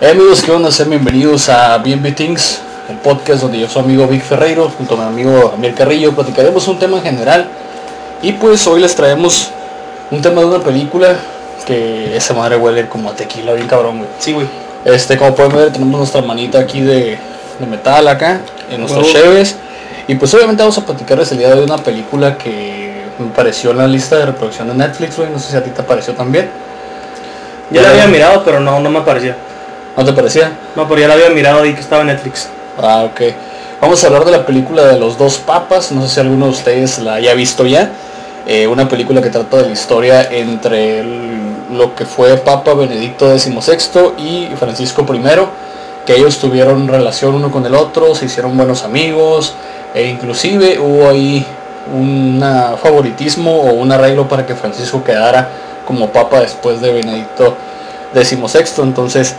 Hey amigos, ¿qué onda? Sean bienvenidos a BNB Things, el podcast donde yo soy amigo Vic Ferreiro, junto a mi amigo Amir Carrillo, platicaremos un tema en general. Y pues hoy les traemos un tema de una película que esa madre huele como a tequila, bien cabrón, güey. Sí, güey. Este, como pueden ver, tenemos nuestra manita aquí de, de metal acá, en nuestros cheves. Y pues obviamente vamos a platicarles el día de hoy una película que me pareció en la lista de reproducción de Netflix, güey. No sé si a ti te pareció también. Ya la había mirado, pero no, no me aparecía. ¿No te parecía? No, pero ya la había mirado y que estaba en Netflix. Ah, ok. Vamos a hablar de la película de los dos papas. No sé si alguno de ustedes la haya visto ya. Eh, una película que trata de la historia entre el- lo que fue Papa Benedicto XVI y Francisco I. Que ellos tuvieron relación uno con el otro, se hicieron buenos amigos. E inclusive hubo ahí un favoritismo o un arreglo para que Francisco quedara como papa después de Benedicto XVI. Entonces,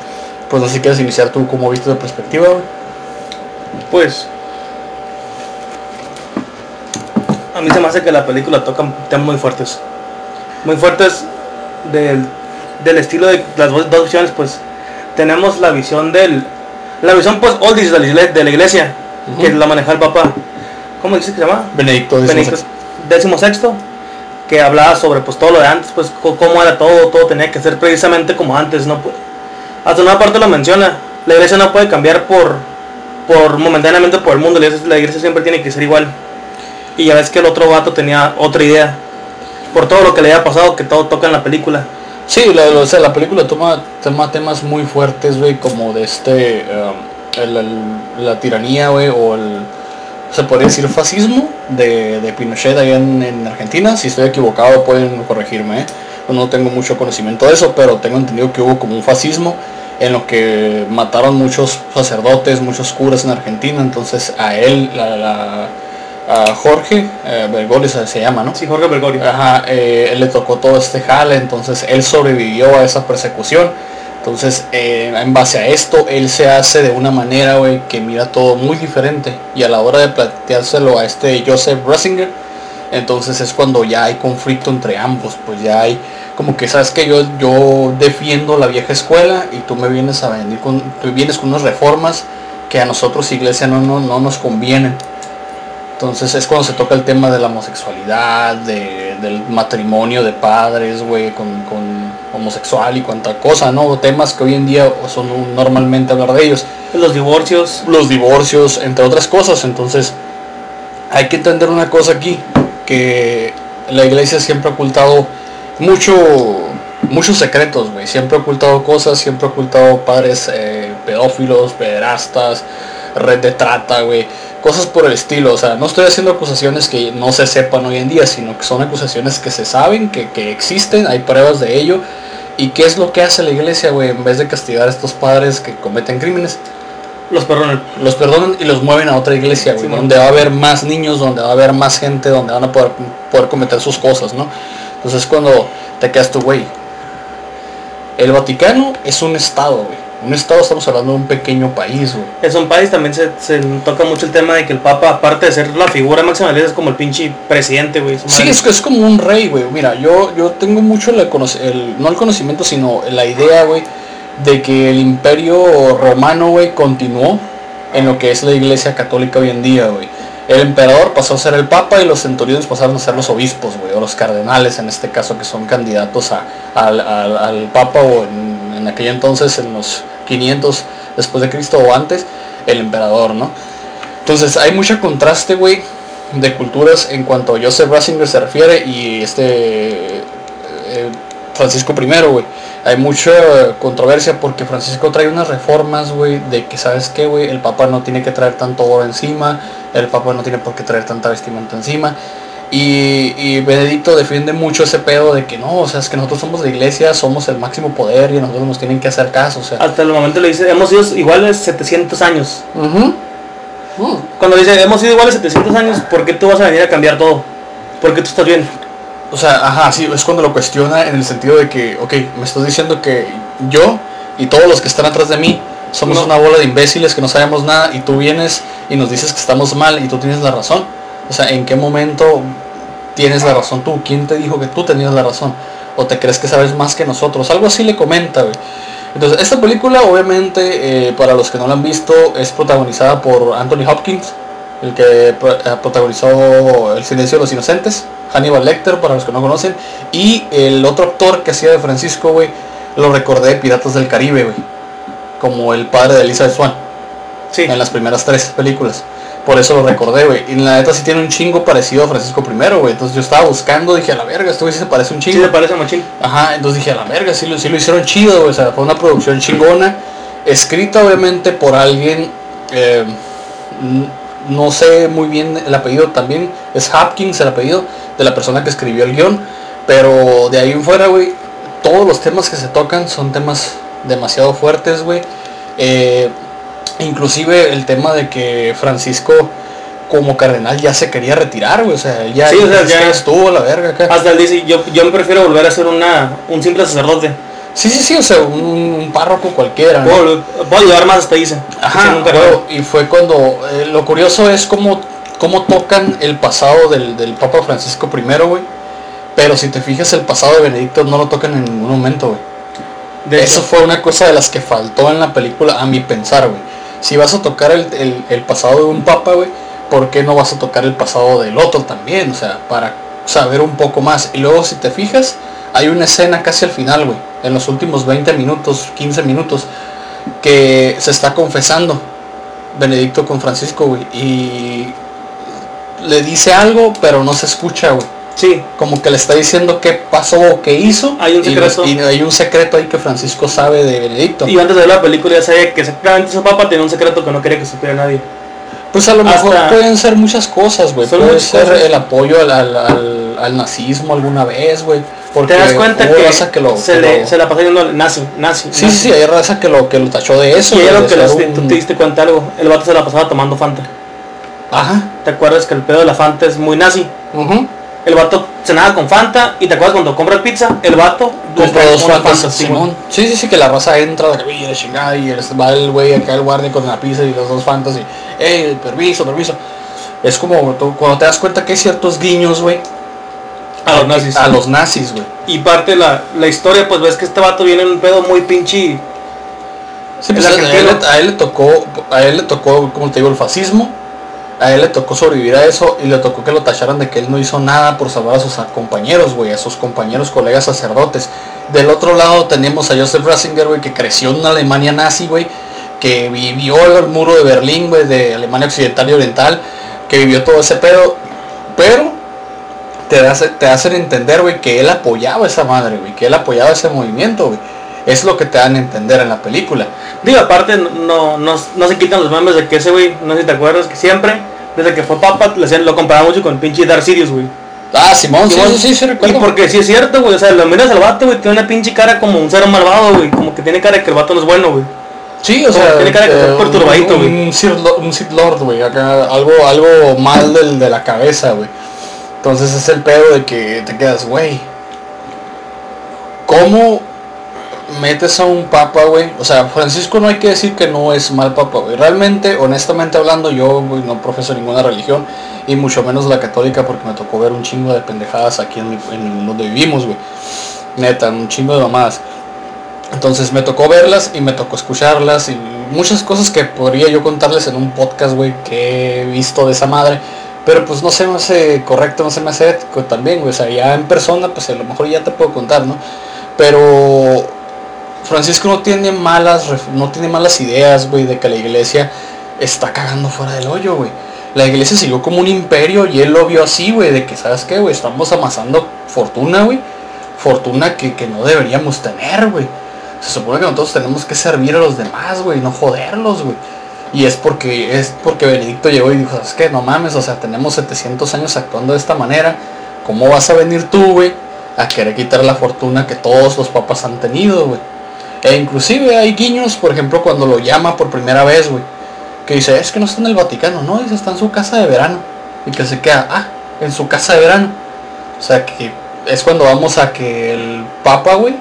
pues no sé si quieres iniciar tú como viste de perspectiva. Pues. A mí se me hace que la película toca temas muy fuertes. Muy fuertes del, del estilo de las dos dos visiones, pues. Tenemos la visión del. La visión pues oldies de la iglesia, de la iglesia que la maneja el papá. ¿Cómo dice que se llama? Benedicto décimo sexto que hablaba sobre pues todo lo de antes pues cómo era todo todo tenía que ser precisamente como antes no Pu- hasta una parte lo menciona. La iglesia no puede cambiar por por momentáneamente por el mundo. La iglesia, siempre tiene que ser igual. Y ya ves que el otro vato tenía otra idea. Por todo lo que le había pasado que todo toca en la película. Sí, la, o la película toma, toma temas muy fuertes, güey, como de este, el- el- la tiranía, güey, o el, se podría decir fascismo de, de Pinochet allá en, en Argentina. Si estoy equivocado pueden corregirme, ¿eh? Yo no tengo mucho conocimiento de eso, pero tengo entendido que hubo como un fascismo en lo que mataron muchos sacerdotes, muchos curas en Argentina. Entonces a él, la, la- a Jorge eh, Bergoglio se, se llama, ¿no? sí Jorge Bergoglio Ajá, eh, él le tocó todo este jale, entonces él sobrevivió a esa persecución. Entonces, eh, en base a esto, él se hace de una manera, güey, que mira todo muy diferente. Y a la hora de planteárselo a este Joseph Ratzinger, entonces es cuando ya hay conflicto entre ambos, pues ya hay como que sabes que yo yo defiendo la vieja escuela y tú me vienes a venir con tú vienes con unas reformas que a nosotros iglesia no no, no nos convienen. Entonces es cuando se toca el tema de la homosexualidad, de- del matrimonio de padres, güey, con, con homosexual y cuanta cosa, ¿no? Temas que hoy en día son normalmente hablar de ellos. los divorcios Los divorcios, entre otras cosas. Entonces hay que entender una cosa aquí, que la iglesia siempre ha ocultado mucho, muchos secretos, güey. Siempre ha ocultado cosas, siempre ha ocultado padres eh, pedófilos, pederastas, red de trata, güey. Cosas por el estilo. O sea, no estoy haciendo acusaciones que no se sepan hoy en día, sino que son acusaciones que se saben, que, que existen, hay pruebas de ello. ¿Y qué es lo que hace la iglesia, güey? En vez de castigar a estos padres que cometen crímenes, los perdonan los perdonan y los mueven a otra iglesia, güey, Sí, donde va a haber más niños, donde va a haber más gente, donde van a poder, poder cometer sus cosas, ¿no? Entonces cuando te quedas tú, güey, el Vaticano es un estado, güey. Un estado estamos hablando de un pequeño país, güey. Es un país, también se, se toca mucho el tema de que el Papa, aparte de ser la figura máxima de es como el pinche presidente, güey. Sí, es, es como un rey, güey. Mira, yo, yo tengo mucho la el, no el conocimiento, sino la idea, güey, de que el imperio romano, güey, continuó en lo que es la iglesia católica hoy en día, güey. El emperador pasó a ser el papa y los centuriones pasaron a ser los obispos, güey, o los cardenales en este caso, que son candidatos a, al, al- papa o en, en aquel entonces, en los 500 después de Cristo o antes, el emperador, ¿no? Entonces hay mucho contraste, güey, de culturas en cuanto a Joseph Ratzinger se refiere y este eh, Francisco I, güey. Hay mucha controversia porque Francisco trae unas reformas, güey, de que sabes qué, güey, el Papa no tiene que traer tanto oro encima, el Papa no tiene por qué traer tanta vestimenta encima. Y, y Benedicto defiende mucho ese pedo de que no, o sea, es que nosotros somos la iglesia, somos el máximo poder y a nosotros nos tienen que hacer caso, o sea. Hasta el momento le dice, hemos sido iguales 700 años. Mm. Cuando dice, hemos sido iguales 700 años, ¿por qué tú vas a venir a cambiar todo? ¿Por qué tú estás bien? O sea, ajá, sí, es cuando lo cuestiona en el sentido de que, ok, me estás diciendo que yo y todos los que están atrás de mí somos No. una bola de imbéciles que no sabemos nada y tú vienes y nos dices que estamos mal y tú tienes la razón. O sea, ¿en qué momento tienes la razón tú? ¿Quién te dijo que tú tenías la razón? ¿O te crees que sabes más que nosotros? Algo así le comenta, güey. Entonces, esta película, obviamente, eh, para los que no la han visto, es protagonizada por Anthony Hopkins, el que eh, protagonizó El silencio de los inocentes, Hannibal Lecter, para los que no conocen, y el otro actor que hacía de Francisco, güey, lo recordé de Piratas del Caribe, güey, como el padre de Elizabeth Swan Sí. en las primeras tres películas. Por eso lo recordé, güey. Y la neta sí tiene un chingo parecido a Francisco I, güey. Entonces yo estaba buscando, dije, a la verga, este güey sí se parece un Sí, chingo. le parece machín. Ajá, entonces dije, a la verga, sí lo, sí lo hicieron chido, güey. O sea, fue una producción chingona. Escrita obviamente por alguien, eh, no sé muy bien el apellido también, es Hopkins el apellido de la persona que escribió el guion. Pero de ahí en fuera, güey, todos los temas que se tocan son temas demasiado fuertes, güey. Eh, inclusive el tema de que Francisco como cardenal ya se quería retirar, güey. O sea, ya, Sí, o sea, ya ya- estuvo a la verga acá. Hasta él dice, yo, yo me prefiero volver a ser una, un simple sacerdote. Sí, sí, sí, o sea, un, un párroco cualquiera. ¿no? Puedo, puedo ayudar más hasta dice. Ajá, huevo, y fue cuando, eh, lo curioso es cómo, cómo tocan el pasado del, del Papa Francisco I, güey. Pero si te fijas, el pasado de Benedicto no lo tocan en ningún momento, güey. De Eso fue una cosa de las que faltó en la película, a mi pensar, güey. Si vas a tocar el, el- el pasado de un papa, güey, ¿por qué no vas a tocar el pasado del otro también? O sea, para saber un poco más. Y luego, si te fijas, hay una escena casi al final, güey, en los últimos 20 minutos, 15 minutos, que se está confesando Benedicto con Francisco, güey. Y le dice algo, pero no se escucha, güey sí, como que le está diciendo qué pasó o qué hizo. Hay un secreto. Y, hay un secreto ahí que Francisco sabe de Benedicto. y antes de ver la película ya sabía que exactamente ese papa tenía un secreto que no quería que supiera nadie. Pues a lo mejor pueden ser muchas cosas, güey. Puede ser cosas. el apoyo al, al- al- al nazismo alguna vez, güey. Porque Te das cuenta hubo que, raza que lo, se, que le, lo- se la pasó yendo nazi, nazi. Sí, sí, nazi. sí, hay raza que lo, que lo tachó de eso. Y era lo que un- tú te diste cuenta algo. El vato se la pasaba tomando Fanta. Ajá. ¿Te acuerdas que el pedo de la Fanta es muy nazi? ujú. El vato cenaba con Fanta y te acuerdas cuando compra pizza, el vato Compró dos fantas, Fanta, Simón. Sí, sí, sí, que la raza entra de de chingada y el- va el güey acá el guardia con la pizza y los dos fantas y, hey, permiso, permiso. Es como tú- cuando te das cuenta que hay ciertos guiños, güey, a los nazis. a los nazis, güey. Y parte de la, la historia, pues ves que este vato viene en un pedo muy pinche. Sí, pues a, él, argentino. a él le tocó, a él le tocó, como te digo, el fascismo. A él le tocó sobrevivir a eso y le tocó que lo tacharan de que él no hizo nada por salvar a sus compañeros, güey, a sus compañeros, colegas sacerdotes. Del otro lado tenemos a Joseph Ratzinger, güey, que creció en una Alemania nazi, güey, que vivió el muro de Berlín, güey, de Alemania Occidental y Oriental, que vivió todo ese pedo. Pero te, hace, te hacen entender, güey, que él apoyaba esa madre, güey, que él apoyaba ese movimiento, güey. Es lo que te dan a entender en la película. Digo, aparte, no, no, no se quitan los memes de que ese güey, no sé si te acuerdas, que siempre, desde que fue papa, lo comparaba mucho con pinche Darth Sirius, güey. Ah, Simón, sí, Simón. sí, sí, sí, Y recuerdo. porque sí es cierto, güey, o sea, lo miras al vato, güey, tiene una pinche cara como un ser malvado, güey, como que tiene cara de que el vato no es bueno, güey. Sí, o sea, tiene cara de que está eh, perturbadito, güey. un, un Sith Lord, güey, acá algo, algo mal del, de la cabeza, güey. Entonces es el pedo de que te quedas, güey. ¿Cómo metes a un papa, güey? O sea, Francisco no hay que decir que no es mal papa, güey. Realmente, honestamente hablando, yo güey, no profeso ninguna religión y mucho menos la católica porque me tocó ver un chingo de pendejadas aquí en, mi- donde vivimos, güey. Neta, un chingo de mamadas. Entonces me tocó verlas y me tocó escucharlas y muchas cosas que podría yo contarles en un podcast, güey, que he visto de esa madre. Pero pues no se me hace correcto, no se me hace ético también, güey. O sea, ya en persona, pues a lo mejor ya te puedo contar, ¿no? Pero Francisco no tiene malas, no tiene malas ideas, güey, de que la iglesia está cagando fuera del hoyo, güey. La iglesia siguió como un imperio y él lo vio así, güey, de que, ¿sabes qué, güey? Estamos amasando fortuna, güey. Fortuna que, que no deberíamos tener, güey. Se supone que nosotros tenemos que servir a los demás, güey, no joderlos, güey. Y es porque es porque Benedicto llegó y dijo, ¿sabes qué? No mames, o sea, tenemos 700 años actuando de esta manera. ¿Cómo vas a venir tú, güey, a querer quitar la fortuna que todos los papas han tenido, güey? E inclusive hay guiños, por ejemplo, cuando lo llama por primera vez, güey. Que dice, es que no está en el Vaticano, no, dice, está en su casa de verano. Y que se queda, ah, en su casa de verano. O sea que es cuando vamos a que el Papa, güey,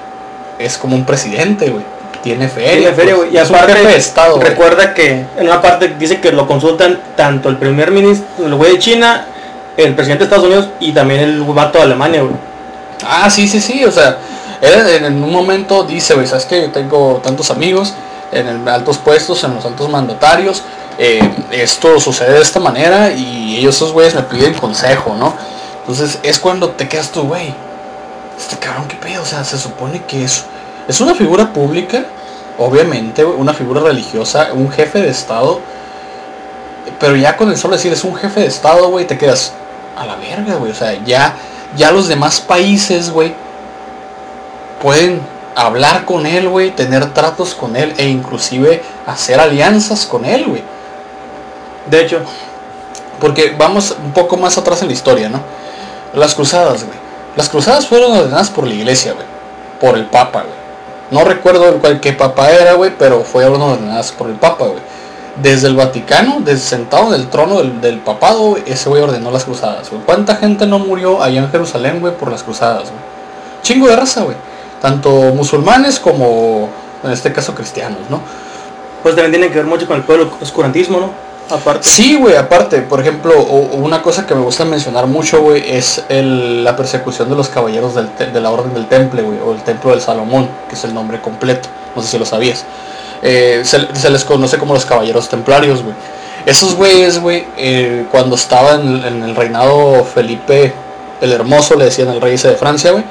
es como un presidente, güey. Tiene feria. Tiene feria, pues. güey. Y es un aparte, jefe de Estado, recuerda que en una parte dice que lo consultan tanto el primer ministro, el güey de China, el presidente de Estados Unidos y también el vato de Alemania, güey. Ah, sí, sí, sí, o sea, En un momento dice, güey, ¿sabes qué? Yo tengo tantos amigos en altos puestos, en los altos mandatarios, eh, esto sucede de esta manera y ellos esos güeyes me piden consejo, ¿no? Entonces es cuando te quedas tú, güey, este cabrón, ¿qué pedo? O sea, se supone que es, es una figura pública, obviamente, una figura religiosa, un jefe de Estado, pero ya con el solo decir es un jefe de Estado, güey, te quedas a la verga, güey. O sea, ya, ya los demás países, güey, pueden hablar con él, güey, tener tratos con él e inclusive hacer alianzas con él, güey. De hecho, porque vamos un poco más atrás en la historia, ¿no? Las cruzadas, güey. Las cruzadas fueron ordenadas por la iglesia, güey. Por el papa, güey. No recuerdo cuál qué papa era, güey, pero fueron ordenadas por el papa, güey. Desde el Vaticano, desde sentado en el trono del, papado, ese güey ordenó las cruzadas, güey. ¿Cuánta gente no murió allá en Jerusalén, güey, por las cruzadas, güey? Chingo de raza, güey. Tanto musulmanes como, en este caso, cristianos, ¿no? Pues también tiene que ver mucho con el pueblo oscurantismo, ¿no? Aparte. Sí, güey, aparte, por ejemplo, una cosa que me gusta mencionar mucho, güey, es la persecución de los caballeros de la Orden del Temple, güey, o el Templo del Salomón, que es el nombre completo. No sé si lo sabías. Eh, se, les conoce como los caballeros templarios, güey. Esos güeyes, güey, eh, cuando estaban en, el reinado Felipe el Hermoso, le decían el rey ese de Francia, güey,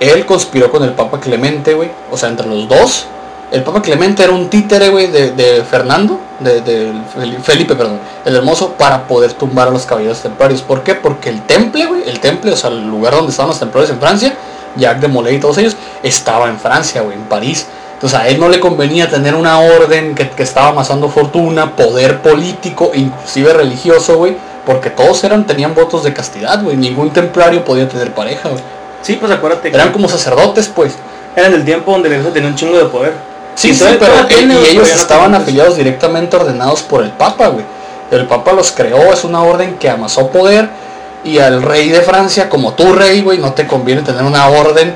él conspiró con el Papa Clemente, güey. O sea, entre los dos, el Papa Clemente era un títere, güey, de, Fernando, de, Felipe, perdón, el Hermoso, para poder tumbar a los caballeros templarios. ¿Por qué? Porque el temple, güey, el temple, o sea, el lugar donde estaban los templarios en Francia, Jacques de Molay y todos ellos, estaba en Francia, güey, en París. Entonces a él no le convenía tener una orden que, estaba amasando fortuna, poder político, inclusive religioso, güey, porque todos eran, tenían votos de castidad, güey. Ningún templario podía tener pareja, güey. Sí, pues acuérdate. Eran como sacerdotes, pues. Eran del tiempo donde la iglesia tenía un chingo de poder. Sí, sí, pero y ellos estaban afiliados directamente ordenados por el Papa, güey. El Papa los creó, es una orden que amasó poder y al rey de Francia, como tú rey, güey, no te conviene tener una orden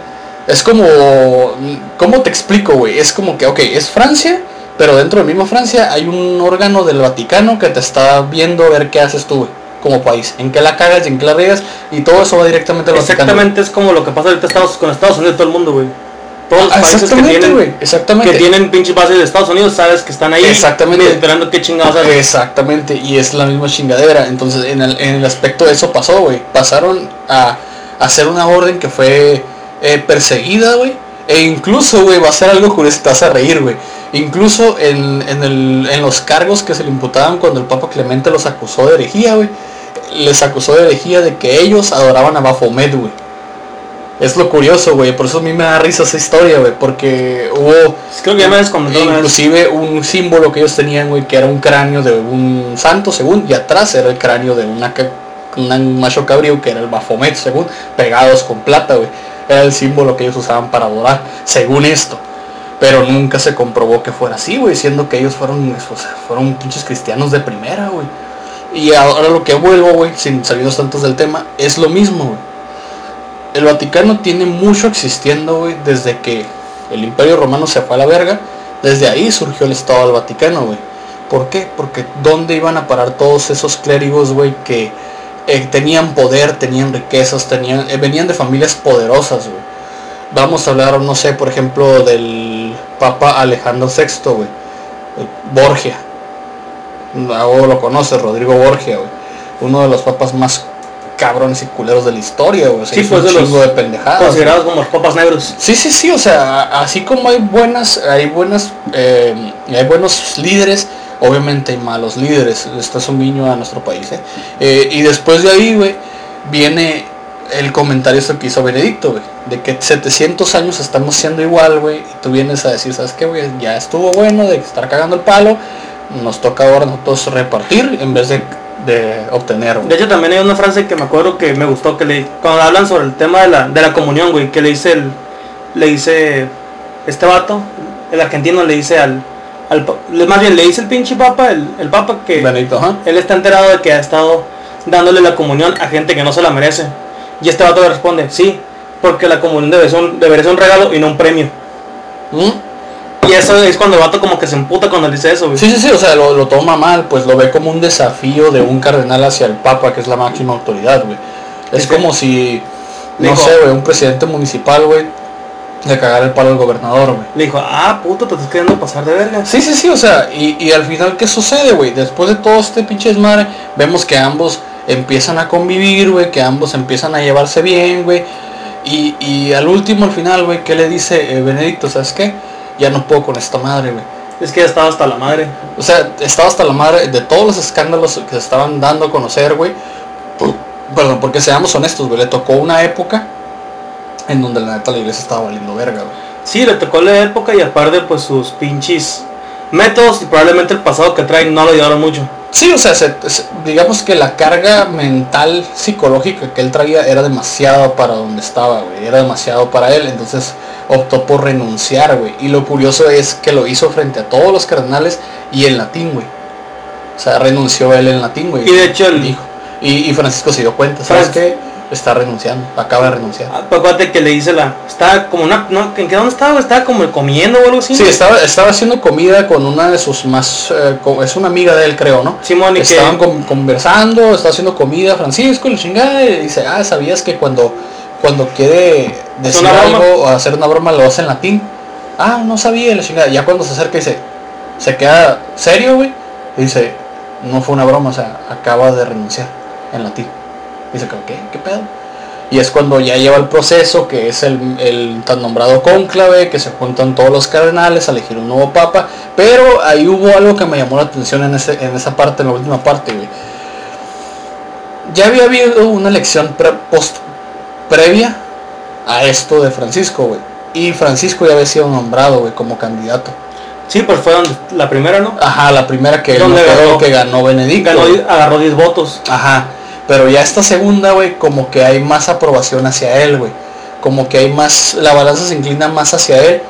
es como, ¿cómo te explico, güey? Es como que, ok, es Francia, pero dentro de misma Francia hay un órgano del Vaticano que te está viendo ver qué haces tú, güey, como país. En qué la cagas y en qué la riegas y todo eso va directamente al Vaticano. Exactamente, es como lo que pasa ahorita Estados, con Estados Unidos y todo el mundo, güey. Todos los países que tienen, exactamente. que tienen pinche bases de Estados Unidos, sabes que están ahí exactamente. esperando qué chingados Exactamente, y es la misma chingadera. Entonces, en el, en el aspecto de eso pasó, güey. Pasaron a hacer una orden que fue eh, perseguida, güey. E incluso, güey, va a ser algo curioso, te vas a reír, güey. Incluso en, en, los cargos que se le imputaban cuando el Papa Clemente los acusó de herejía, güey. Les acusó de herejía de que ellos adoraban a Baphomet, güey. Es lo curioso, güey. Por eso a mí me da risa esa historia, güey. Porque hubo... Creo que ya me Inclusive un símbolo que ellos tenían, güey, que era un cráneo de un santo, según. Y atrás era el cráneo de una, un macho cabrío, que era el Baphomet, según. Pegados con plata, güey era el símbolo que ellos usaban para adorar, según esto. Pero nunca se comprobó que fuera así, güey, siendo que ellos fueron, fueron pinches cristianos de primera, güey. Y ahora lo que vuelvo, güey, sin salir tantos del tema, es lo mismo, güey. El Vaticano tiene mucho existiendo, güey, desde que el Imperio Romano se fue a la verga. Desde ahí surgió el Estado del Vaticano, güey. ¿Por qué? Porque ¿dónde iban a parar todos esos clérigos, güey, que eh, tenían poder, tenían riquezas, tenían, eh, venían de familias poderosas, Vamos a hablar, no sé, por ejemplo, del Papa Alejandro VI, güey. Borgia. O lo conoces, Rodrigo Borgia, Uno de los papas más cabrones y culeros de la historia, güey. sí, pues de los de pendejadas. Considerados como los papas negros. Sí, sí, sí, o sea, así como hay buenas, hay buenas, eh, hay buenos líderes, Obviamente hay malos líderes, esto es un guiño a nuestro país. ¿eh? Eh, y después de ahí, güey, viene el comentario que hizo Benedicto, güey, de que 700 años estamos siendo igual, güey, y tú vienes a decir, ¿sabes qué, güey? Ya estuvo bueno de estar cagando el palo, nos toca ahora nosotros repartir en vez de, de obtener, De hecho, también hay una frase que me acuerdo que me gustó, que le, cuando hablan sobre el tema de la, de la comunión, güey, que le dice el, le dice este vato, el argentino le dice al, más bien le dice el pinche papa, el, el papa que él está enterado de que ha estado dándole la comunión a gente que no se la merece. Y este vato le responde, sí, porque la comunión debe ser un, debería ser un regalo y no un premio. ¿Mm? Y eso es cuando el vato como que se emputa cuando dice eso, Sí, sí, sí, o sea, lo, toma mal, pues lo ve como un desafío de un cardenal hacia el papa, que es la máxima autoridad, güey. Es como si, no sé, güey, un presidente municipal, güey, de cagar el palo al gobernador, güey. Le dijo, ah, puto, te estás queriendo pasar de verga. Sí, sí, sí, o sea, y, y al final, ¿qué sucede, güey? Después de todo este pinche desmadre, vemos que ambos empiezan a convivir, güey, que ambos empiezan a llevarse bien, güey. Y, y al último, al final, güey, ¿qué le dice eh, Benedicto? ¿Sabes qué? Ya no puedo con esta madre, güey. Es que ya estaba hasta la madre. O sea, estaba hasta la madre de todos los escándalos que se estaban dando a conocer, güey. Perdón, porque seamos honestos, güey, le tocó una época en donde la neta la iglesia estaba valiendo verga, güey. Sí, le tocó la época y aparte pues sus pinches métodos y probablemente el pasado que traen no lo ayudaron mucho. Sí, o sea, se- se- digamos que la carga mental, psicológica que él traía era demasiado para donde estaba, güey. Era demasiado para él, entonces optó por renunciar, güey. Y lo curioso es que lo hizo frente a todos los cardenales y en latín, güey. O sea, renunció él en latín, güey. Y de hecho el- dijo. Y, y Francisco se dio cuenta, ¿sabes qué? Está renunciando, acaba de renunciar. Ah, pues, Acuérdate que le dice la... Estaba como una... No, ¿En qué dónde estaba? Estaba como comiendo o algo así. Sí, estaba, estaba haciendo comida con una de sus más... eh, es una amiga de él, creo, ¿no? Simón y que... Estaban con- conversando, está haciendo comida Francisco y la chingada y dice, ah, ¿sabías que cuando, cuando quiere decir algo o hacer una broma lo hace en latín? Ah, no sabía la chingada. Ya cuando se acerca dice, se queda serio, güey. Y dice, no fue una broma, o sea, acaba de renunciar en latín. Dice, ¿qué? ¿Qué pedo? Y es cuando ya lleva el proceso, que es el, el tan nombrado cónclave, que se juntan todos los cardenales a elegir un nuevo papa. Pero ahí hubo algo que me llamó la atención en, ese, en esa parte, en la última parte, güey. Ya había habido una elección pre- post previa a esto de Francisco, güey. Y Francisco ya había sido nombrado, güey, como candidato. Sí, pues fue donde- la primera, ¿no? Ajá, la primera que, ¿Dónde me acuerdo ganó? que ganó Benedicto. Ganó, agarró 10 votos. Ajá. Pero ya esta segunda, güey, como que hay más aprobación hacia él, güey. Como que hay más, la balanza se inclina más hacia él.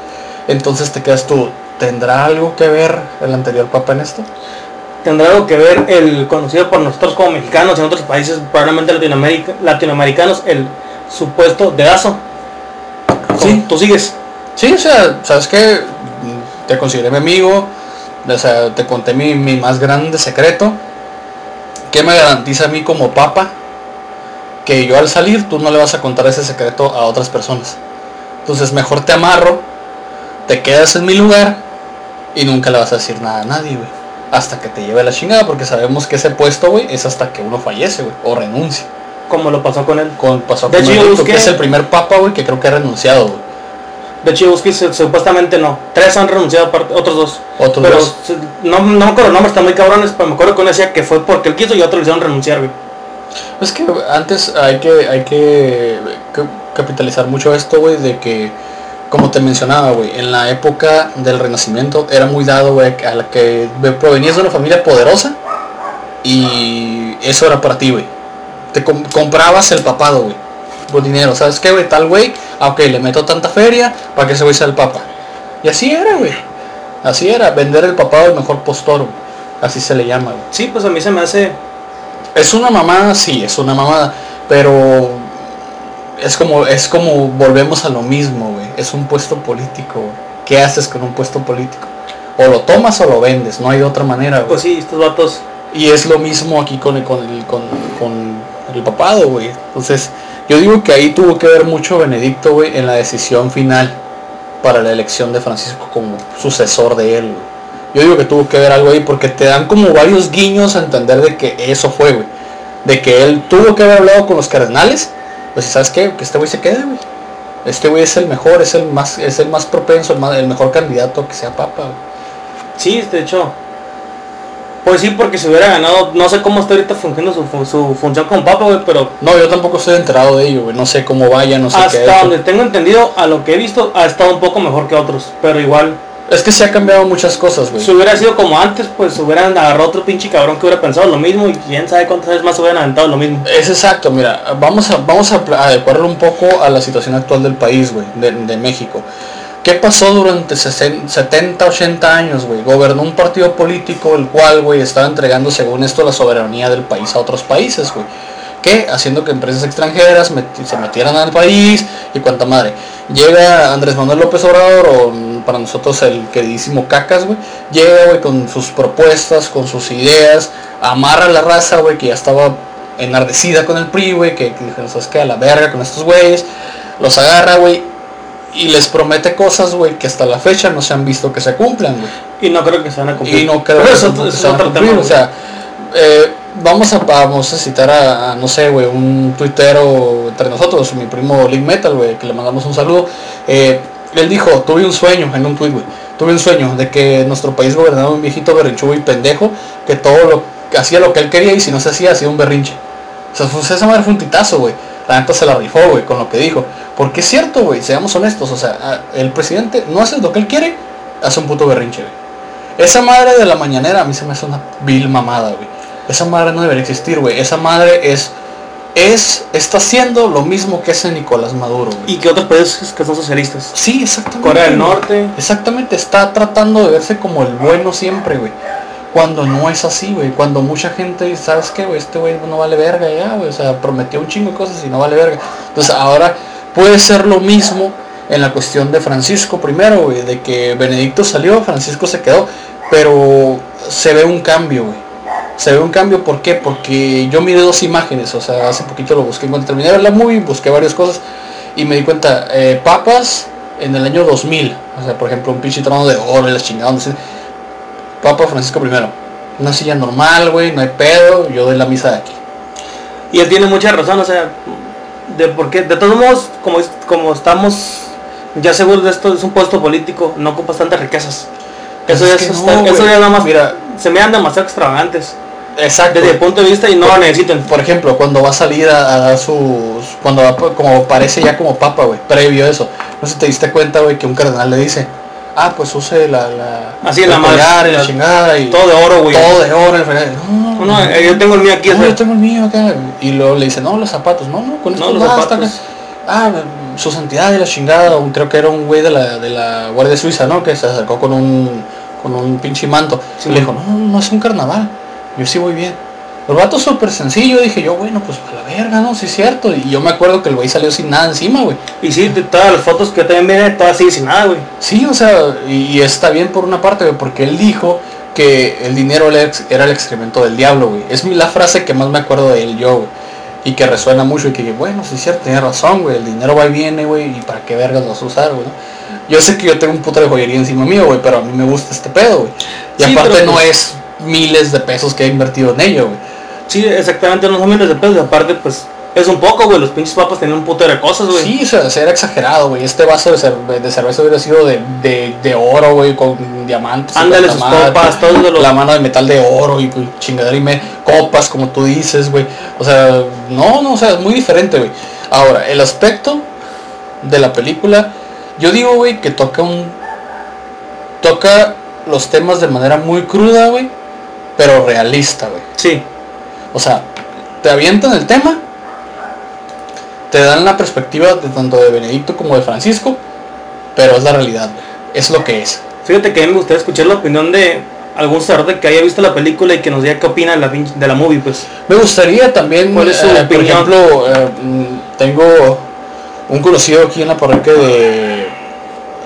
Entonces te quedas tú, ¿tendrá algo que ver el anterior papa en esto? Tendrá algo que ver el conocido por nosotros como mexicanos y en otros países, probablemente Latinoamérica, latinoamericanos, el supuesto dedazo. Sí. Tú sigues. Sí, o sea, sabes que te consideré mi amigo, o sea, te conté mi, mi más grande secreto. ¿Qué me garantiza a mí como papa? Que yo al salir tú no le vas a contar ese secreto a otras personas. Entonces mejor te amarro, te quedas en mi lugar y nunca le vas a decir nada a nadie, güey. Hasta que te lleve la chingada, porque sabemos que ese puesto, güey, es hasta que uno fallece, güey, o renuncia. Como lo pasó con él. Con, pasó De con hecho, yo busqué- que es el primer papa, güey, que creo que ha renunciado, güey. De su- supuestamente no. Tres han renunciado, aparte- otros dos. Otros pero dos. no, no me acuerdo nombres, están muy cabrones, pero me acuerdo que uno decía que fue porque él quiso y otro le hicieron renunciar, güey. Es que antes hay que, hay que ca- capitalizar mucho esto, güey, de que, como te mencionaba, güey, en la época del Renacimiento era muy dado, güey, a la que provenías de una familia poderosa y eso era para ti, güey. Te com- comprabas el papado, güey, por dinero. ¿Sabes qué, güey? Tal güey, ah, ok, le meto tanta feria para que ese güey sea el papa. Y así era, güey. Así era, vender el papado al mejor postor. Así se le llama, güey. Sí, pues a mí se me hace... Es una mamada, sí, es una mamada, pero es como es como volvemos a lo mismo, güey. Es un puesto político. ¿Qué haces con un puesto político? O lo tomas o lo vendes, no hay otra manera, güey. Pues sí, estos vatos... Y es lo mismo aquí con el, con el, con, con el papado, güey. Entonces, yo digo que ahí tuvo que ver mucho Benedicto, güey, en la decisión final para la elección de Francisco como sucesor de él. Yo digo que tuvo que ver algo ahí porque te dan como varios guiños a entender de que eso fue, güey. De que él tuvo que haber hablado con los cardenales. Pues sabes qué, que este güey se quede, güey. Este güey es el mejor, es el más, es el más propenso, el, más- el mejor candidato que sea papa, güey. Sí, de hecho... Pues sí, porque si hubiera ganado, no sé cómo está ahorita funcionando su, su función como papa, güey, pero No, yo tampoco estoy enterado de ello, güey. No sé cómo vaya, no sé qué. hasta hecho. donde tengo entendido, a lo que he visto, ha estado un poco mejor que otros. Pero igual, Es que se ha cambiado muchas cosas, güey. si hubiera sido como antes, pues hubieran agarrado otro pinche cabrón que hubiera pensado lo mismo y quién sabe cuántas veces más hubieran aventado lo mismo. Es exacto, mira, vamos a, vamos a adecuarlo un poco a la situación actual del país, güey, de, de México. ¿Qué pasó durante 60, 70, 80 años, güey? Gobernó un partido político el cual, güey, estaba entregando, según esto, la soberanía del país a otros países, güey. ¿Qué? Haciendo que empresas extranjeras se metieran al país y cuanta madre. Llega Andrés Manuel López Obrador, o mm, para nosotros el queridísimo Cacas, güey. Llega, güey, con sus propuestas, con sus ideas, amarra a la raza, güey, que ya estaba enardecida con el PRI, güey, que, que dijeron, ¿sabes qué? A la verga con estos güeyes. Los agarra, güey, y les promete cosas, güey, que hasta la fecha no se han visto que se cumplan, güey. Y no creo que se van a cumplir. Y no creo Pero que eso, se- eso se van a cumplir, tema, o sea, eh, vamos a vamos a citar a, a, no sé, güey, un tuitero entre nosotros, mi primo Link Metal, güey, que le mandamos un saludo. Eh, él dijo, tuve un sueño en un tuit, güey. Tuve un sueño de que nuestro país gobernaba un viejito berrinchudo y pendejo que todo lo que hacía lo que él quería y si no se hacía hacía un berrinche. O sea, fue- esa madre fue un titazo, güey. La neta se la rifó, güey, con lo que dijo. Porque es cierto, güey, seamos honestos. O sea, el presidente no hace lo que él quiere, hace un puto berrinche, güey. Esa madre de la mañanera a mí se me hace una vil mamada, güey. Esa madre no debería existir, güey. Esa madre es, es, está haciendo lo mismo que hace Nicolás Maduro, güey. Y que otros países que son socialistas. Sí, exactamente. Corea del. Norte. Exactamente, está tratando de verse como el bueno siempre, güey. Cuando no es así, güey. Cuando mucha gente dice, ¿sabes qué, güey? Este güey no vale verga ya, güey. O sea, prometió un chingo de cosas y no vale verga. Entonces ahora puede ser lo mismo en la cuestión de Francisco primero, güey. De que Benedicto salió, Francisco se quedó. Pero se ve un cambio, güey. Se ve un cambio, ¿por qué? Porque yo miré dos imágenes, o sea, hace poquito lo busqué, cuando terminé de ver la movie, busqué varias cosas y me di cuenta, eh, papas en el año 2000, o sea, por ejemplo, un pinche trono de oro y la chingada, no sé. Papa Francisco I, una silla normal, güey, no hay pedo, yo doy la misa de aquí. Y él tiene mucha razón, o sea, de porque de todos modos, como, como estamos ya seguros de esto, es un puesto político, no ocupas tantas riquezas. Eso, Es ya, eso, no, ya nada más, Mira. se me dan demasiado extravagantes. Exacto. Desde el punto de vista y no lo necesitan. Por ejemplo, cuando va a salir a, dar sus... Cuando va, como aparece ya como papa, güey, previo a eso. No sé si te diste cuenta, güey, que un cardenal le dice, ah, pues use la... la Así, la madre- y la chingada y... Todo de oro, güey. todo de oro. el fregado. No, No, no, eh, yo tengo el mío aquí. No, yo tengo el mío acá. Y luego le dice, no, los zapatos. No, no, con No, estos los basta, zapatos. Ah, su santidad de la chingada. un- creo que era un güey de la, de la Guardia Suiza, ¿no? Que se acercó con un, con un pinche manto. Sí, y le dijo, no, no, no es un carnaval. Yo sí voy bien. El vato súper sencillo. Dije yo, bueno, pues a la verga, ¿no? Sí es cierto. Y yo me acuerdo que el güey salió sin nada encima, güey. Y sí, de todas las fotos que también vi, todas así sin nada, güey. Sí, o sea, y, y está bien por una parte, güey, porque él dijo que el dinero era el excremento del diablo, güey. Es la frase que más me acuerdo de él yo, güey. Y que resuena mucho y que, bueno, sí es cierto, tiene razón, güey. El dinero va y viene, güey, y para qué vergas lo vas a usar, güey. Yo sé que yo tengo un puto de joyería encima mío, güey, pero a mí me gusta este pedo, güey. Y Sí, aparte pero, no pues- es miles de pesos que he invertido en ello, güey. Sí, exactamente, no son miles de pesos. y Aparte, pues, es un poco, güey. Los pinches papas tenían un puto de cosas, güey. Sí, o sea, se era exagerado, güey. Este vaso de, cer- de cerveza hubiera sido de, de, de oro, güey, con diamantes. Ándale, sus copas, todo de los... la mano de metal de oro y pues, chingadera y me copas como tú dices güey o sea no no o sea es muy diferente güey ahora el aspecto de la película yo digo güey que toca un toca los temas de manera muy cruda güey pero realista güey Sí, o sea te avientan el tema te dan la perspectiva de tanto de Benedicto como de Francisco pero es la realidad es lo que es fíjate que a mí me gustaría escuchar la opinión de algún sacerdote que haya visto la película y que nos diga qué opina de la, de la movie, pues. Me gustaría también, ¿Cuál es su eh, por ejemplo, eh, tengo un conocido aquí en la parroquia de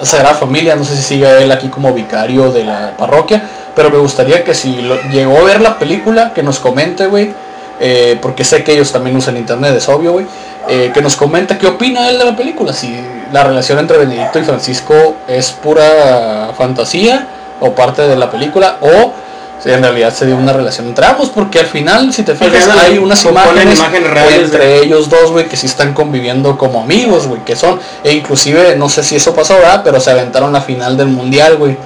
Sagrada Familia, no sé si sigue él aquí como vicario de la parroquia, pero me gustaría que si lo- llegó a ver la película, que nos comente, güey, eh, porque sé que ellos también usan internet, es obvio, güey, eh, que nos comente qué opina él de la película, si la relación entre Benedicto y Francisco es pura fantasía o parte de la película, o si en realidad se dio una relación entre ambos, porque al final, si te fijas, hay unas imágenes, imágenes reales entre de- ellos dos, güey, que sí están conviviendo como amigos, güey, que son, e inclusive, no sé si eso pasó, ¿verdad? Pero se aventaron la final del mundial, güey,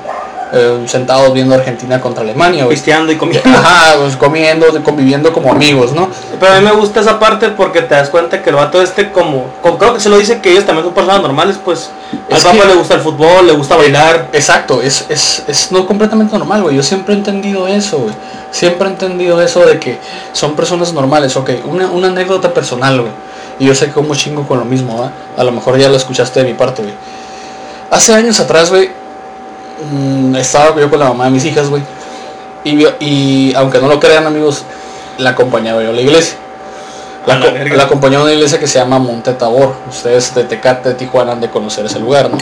eh, sentados viendo Argentina contra Alemania. Pisteando y comiendo. Ajá, pues comiendo, conviviendo como amigos, ¿no? Pero a mí me gusta esa parte porque te das cuenta que el vato este como, como creo que se lo dice que ellos también son personas normales, pues al papá le gusta el fútbol, le gusta bailar. Exacto, es, es, es no completamente normal, güey. Yo siempre he entendido eso, güey. Siempre he entendido eso de que son personas normales. Ok, una, una anécdota personal, güey. Y yo sé que como chingo con lo mismo, ¿va? A lo mejor ya lo escuchaste de mi parte, güey. Hace años atrás, güey, mm, estaba yo con la mamá de mis hijas, güey. Y, y aunque no lo crean, amigos, la acompañaba yo a la iglesia. La, A la acompañaba a una iglesia que se llama Monte Tabor. Ustedes de Tecate, de Tijuana han de conocer ese lugar, ¿no?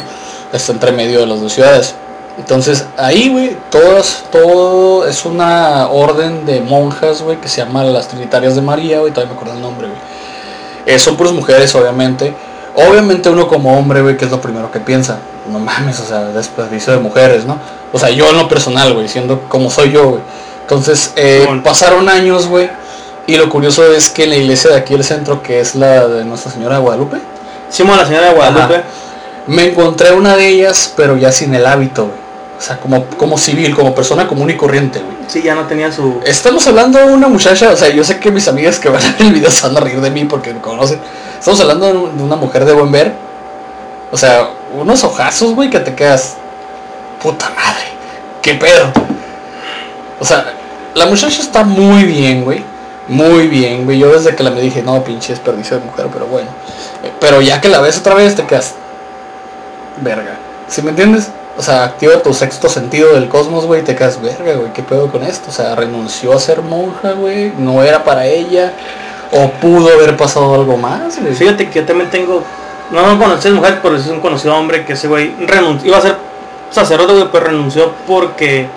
Está entre medio de las dos ciudades. Entonces ahí, güey, todas, todo es una orden de monjas, güey, que se llama las Trinitarias de María, güey, todavía me acuerdo el nombre, güey. Eh, son puras mujeres, obviamente. Obviamente uno como hombre, güey, que es lo primero que piensa. No mames, o sea, desperdicio de mujeres, ¿no? O sea, yo en lo personal, güey, siendo como soy yo, güey. Entonces, eh, pasaron años, güey. Y lo curioso es que en la iglesia de aquí del centro, que es la de Nuestra Señora de Guadalupe, Simón, la señora de Guadalupe. Ajá. me encontré una de ellas, pero ya sin el hábito, güey. O sea, como, como civil, como persona común y corriente, güey. Sí, ya no tenía su... Estamos hablando de una muchacha, o sea, yo sé que mis amigas que van a ver el video se van a reír de mí porque me conocen. Estamos hablando de una mujer de buen ver. O sea, unos ojazos, güey, que te quedas. Puta madre, qué pedo. O sea, la muchacha está muy bien, güey. Muy bien, güey. Yo desde que la me dije, no, pinche desperdicio de mujer, pero bueno. Eh, Pero ya que la ves otra vez, te quedas. Verga. ¿Sí me entiendes? O sea, activa tu sexto sentido del cosmos, güey, te quedas, verga, güey, ¿qué pedo con esto? O sea, renunció a ser monja, güey, no era para ella, o pudo haber pasado algo más, güey. Fíjate que yo también tengo... No, no conocí a esa mujer, pero es un conocido hombre que ese güey renunció. Iba a ser sacerdote, güey, pero renunció porque...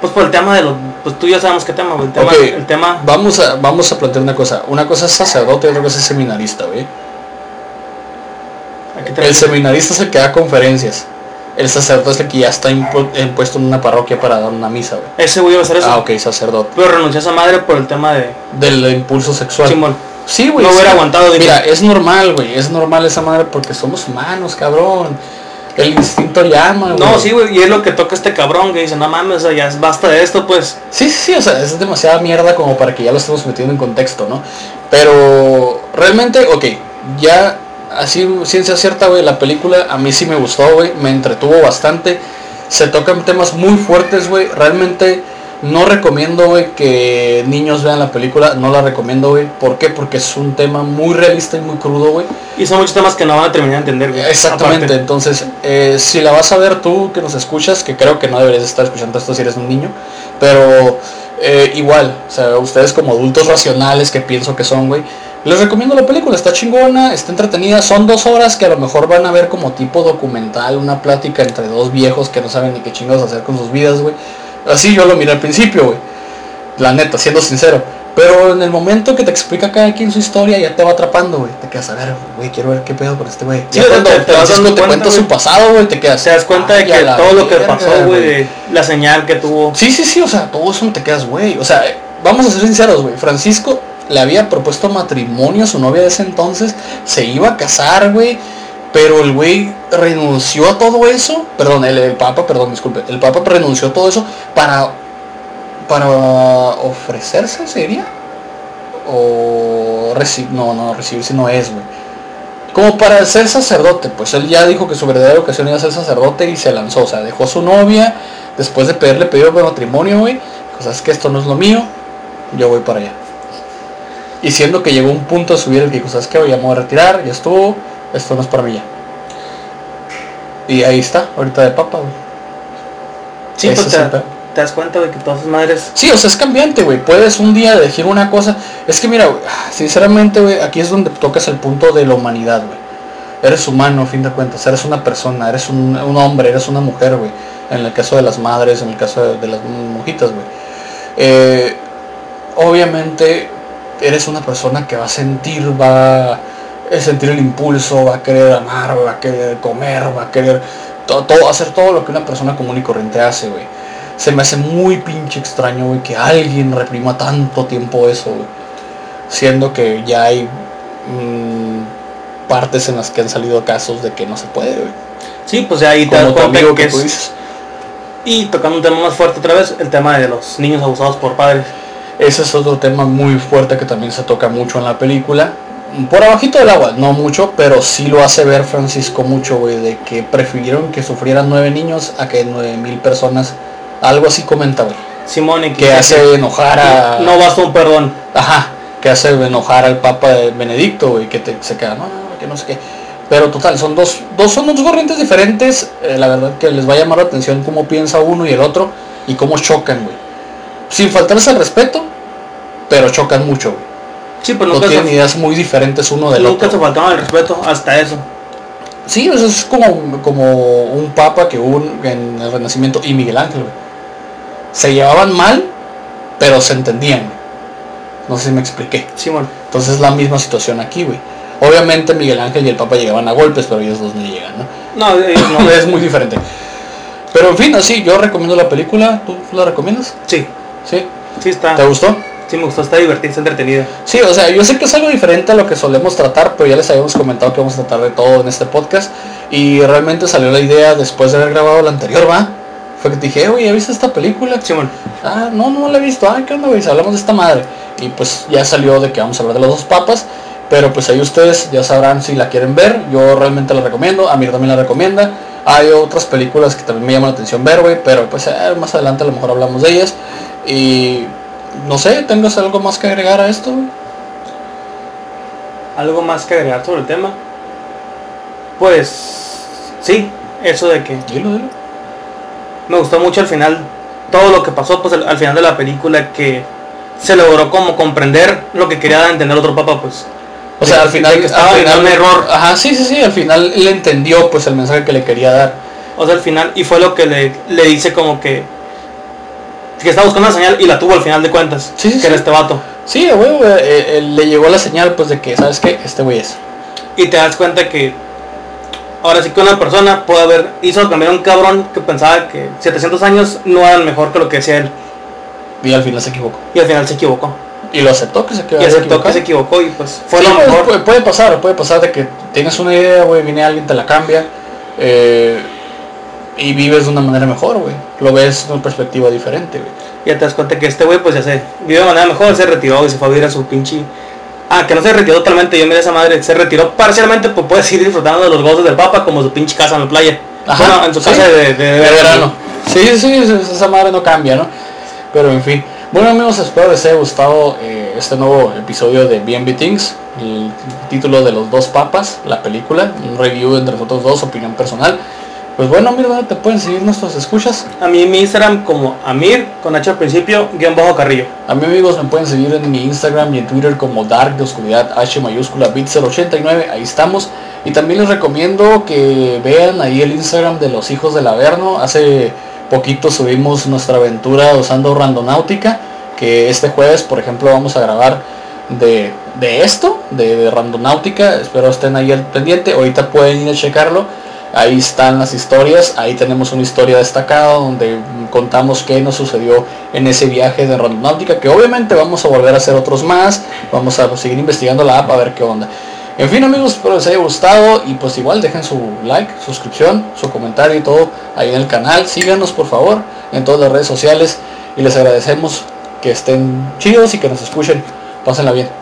Pues por el tema de los... Pues tú ya sabemos qué tema, güey. El tema... Ok. El tema Vamos a, vamos a plantear una cosa. Una cosa es sacerdote y otra cosa es seminarista, güey. El seminarista es el que da conferencias. El sacerdote es el que ya está impu- impuesto en una parroquia para dar una misa, güey. Ese güey iba a hacer eso. Ah, ok, sacerdote. Pero renunció a esa madre por el tema de... Del impulso sexual. Simón. Sí, güey. No sí. hubiera aguantado, dije. Mira, es normal, güey. Es normal esa madre porque somos humanos, cabrón. El instinto llama, güey. No, sí, güey, y es lo que toca este cabrón que dice, no mames, ya basta de esto, pues. Sí, sí, sí, o sea, es demasiada mierda como para que ya lo estemos metiendo en contexto, ¿no? Pero realmente, ok, ya así, ciencia cierta, güey, la película a mí sí me gustó, güey, me entretuvo bastante. Se tocan temas muy fuertes, güey. Realmente no recomiendo, güey, que niños vean la película. No la recomiendo, güey. ¿Por qué? Porque es un tema muy realista y muy crudo, güey. Y son muchos temas que no van a terminar de entender, güey. Exactamente, aparte. entonces, eh, si la vas a ver tú que nos escuchas, que creo que no deberías estar escuchando esto si eres un niño, pero eh, igual, o sea, ustedes como adultos racionales que pienso que son, güey, les recomiendo la película, está chingona, está entretenida, son dos horas que a lo mejor van a ver como tipo documental, una plática entre dos viejos que no saben ni qué chingados hacer con sus vidas, güey. Así yo lo miré al principio, güey. La neta, siendo sincero. Pero en el momento que te explica cada quien su historia, ya te va atrapando, güey. Te quedas a ver, güey, quiero ver qué pedo con este güey. Sí, cuando te- te vas Francisco dando te cuenta, su pasado, güey, te quedas. Te das cuenta de "Ay, a que todo lo que pasó, güey, la señal que tuvo. Sí, sí, sí, o sea, todo eso te quedas, güey. O sea, vamos a ser sinceros, güey. Francisco le había propuesto matrimonio a su novia de ese entonces, se iba a casar, güey. Pero el güey renunció a todo eso. Perdón, el, Papa, perdón, disculpe. El Papa renunció a todo eso para. Para ofrecerse, ¿sería? O recibir. No, no, recibirse no es, güey. Como para ser sacerdote, pues él ya dijo que su verdadera ocasión era ser sacerdote y se lanzó. O sea, dejó a su novia después de pedirle pedido de matrimonio, güey. Cosas es que esto no es lo mío, yo voy para allá. Y siendo que llegó un punto de subir el que a me voy a retirar, ya estuvo, esto no es para mí ya. Y ahí está, ahorita de papa, güey. Sí, Ese pues es te, te das cuenta, güey, que todas esas madres. Sí, o sea, es cambiante, güey. Puedes un día elegir una cosa. Es que mira, güey, sinceramente, güey, aquí es donde tocas el punto de la humanidad, güey. Eres humano, a fin de cuentas. Eres una persona, eres un, un hombre, eres una mujer, güey. En el caso de las madres, en el caso de, de las mojitas, güey. Eh, obviamente, eres una persona que va a sentir, va a sentir el impulso, va a querer amar, va a querer comer, va a querer todo, todo- hacer todo lo que una persona común y corriente hace, güey. Se me hace muy pinche extraño, güey, que alguien reprima tanto tiempo eso, güey. Siendo que ya hay mm, partes en las que han salido casos de que no se puede, güey. Sí, pues ya ahí te Como tu amigo que que tú es. dices. Y tocando un tema más fuerte otra vez, el tema de los niños abusados por padres. Ese es otro tema muy fuerte que también se toca mucho en la película. Por abajito del agua, no mucho, pero sí lo hace ver Francisco mucho, güey, de que prefirieron que sufrieran nueve niños a que nueve mil personas. Algo así comenta, güey. Simón y Que hace enojar a... No basta un perdón. Ajá, que hace enojar al Papa Benedicto, güey, que te, se queda, no, no, que no sé qué. Pero total, son dos, dos son dos corrientes diferentes, eh, la verdad que les va a llamar la atención cómo piensa uno y el otro y cómo chocan, güey. Sin faltarse al respeto, pero chocan mucho, güey. Sí, pero No nunca, tienen se, ideas muy diferentes uno del nunca se otro. faltaban el respeto hasta eso. Sí, eso es como, como un papa que hubo en el Renacimiento y Miguel Ángel, güey. Se llevaban mal, pero se entendían, güey. No sé si me expliqué. Simón. Entonces es la misma situación aquí, güey. Obviamente Miguel Ángel y el Papa llegaban a golpes, pero ellos dos no llegan, ¿no? No, ellos no. es muy diferente. Pero en fin, así, yo recomiendo la película. ¿Tú la recomiendas? Sí, Sí. sí está. ¿Te gustó? Sí me gustó, está divertido, está entretenido. Sí, o sea, yo sé que es algo diferente a lo que solemos tratar, pero ya les habíamos comentado que vamos a tratar de todo en este podcast. Y realmente salió la idea después de haber grabado la anterior, ¿va? Fue que te dije, oye, ¿ya viste esta película? Simón, Ah, no, no la he visto. Ah, ¿qué onda, güey? Hablamos de esta madre. Y pues ya salió de que vamos a hablar de los dos papas. Pero pues ahí ustedes ya sabrán si la quieren ver. Yo realmente la recomiendo. Amir también la recomienda. Hay otras películas que también me llaman la atención ver, güey. Pero pues eh, más adelante a lo mejor hablamos de ellas. Y no sé, ¿tengas algo más que agregar a esto? algo más que agregar sobre el tema. Pues sí, eso de que Dilo, dilo. me gustó mucho al final todo lo que pasó pues al, al final de la película que se logró como comprender lo que quería entender otro papa pues O sea, al final, que estaba al final un error Ajá, sí, sí, sí. Al final él entendió pues el mensaje que le quería dar. o sea al final y fue lo que le, le dice como que que estaba buscando una señal y la tuvo al final de cuentas Sí, sí, que sí. era este vato Sí, güey, güey, eh, eh, le llegó la señal pues de que, ¿sabes qué? Este güey es. y te das cuenta que ahora sí que una persona puede haber hizo cambiar a un cabrón que pensaba que 700 años no eran mejor que lo que decía él Y al final se equivocó. y al final se equivocó Y lo aceptó que se quedó y aceptó que se equivocó y pues fue lo mejor Puede, puede pasar, puede pasar de que tienes una idea, güey, viene alguien, te la cambia. eh, y vives de una manera mejor, güey. Lo ves de una perspectiva diferente, güey. ya te das cuenta que este güey pues ya se vive de manera mejor, se retiró y se fue a vivir a su pinche... Ah, que no se retiró totalmente, yo miré esa madre, se retiró parcialmente, pues puede seguir disfrutando de los gozos del Papa como su pinche casa en la playa. Ajá, bueno, en su sí. casa de, de- de De verano. Sí, sí, esa madre no cambia, ¿no? Pero en fin. Bueno amigos, espero les haya gustado eh, este nuevo episodio de BNB Things, el título de los dos papas, la película, un review entre nosotros dos, opinión personal. Pues bueno, amigos, ¿dónde te pueden seguir nuestros escuchas? A mí en mi Instagram como Amir, con H al principio, guion bajo Carrillo. A mí amigos me pueden seguir en mi Instagram y en Twitter como Dark de Oscuridad H mayúscula bit 089, ahí estamos. Y también les recomiendo que vean ahí el Instagram de los hijos del Averno. Hace poquito subimos nuestra aventura usando Randonáutica, que este jueves por ejemplo vamos a grabar de, de esto, de, de Randonáutica. Espero estén ahí al pendiente, ahorita pueden ir a checarlo. Ahí están las historias, ahí tenemos una historia destacada donde contamos qué nos sucedió en ese viaje de Randonáutica, que obviamente vamos a volver a hacer otros más, vamos a seguir investigando la app a ver qué onda. En fin amigos, espero les haya gustado y pues igual dejen su like, suscripción, su comentario y todo ahí en el canal. Síganos por favor en todas las redes sociales y les agradecemos que estén chidos y que nos escuchen. Pásenla bien.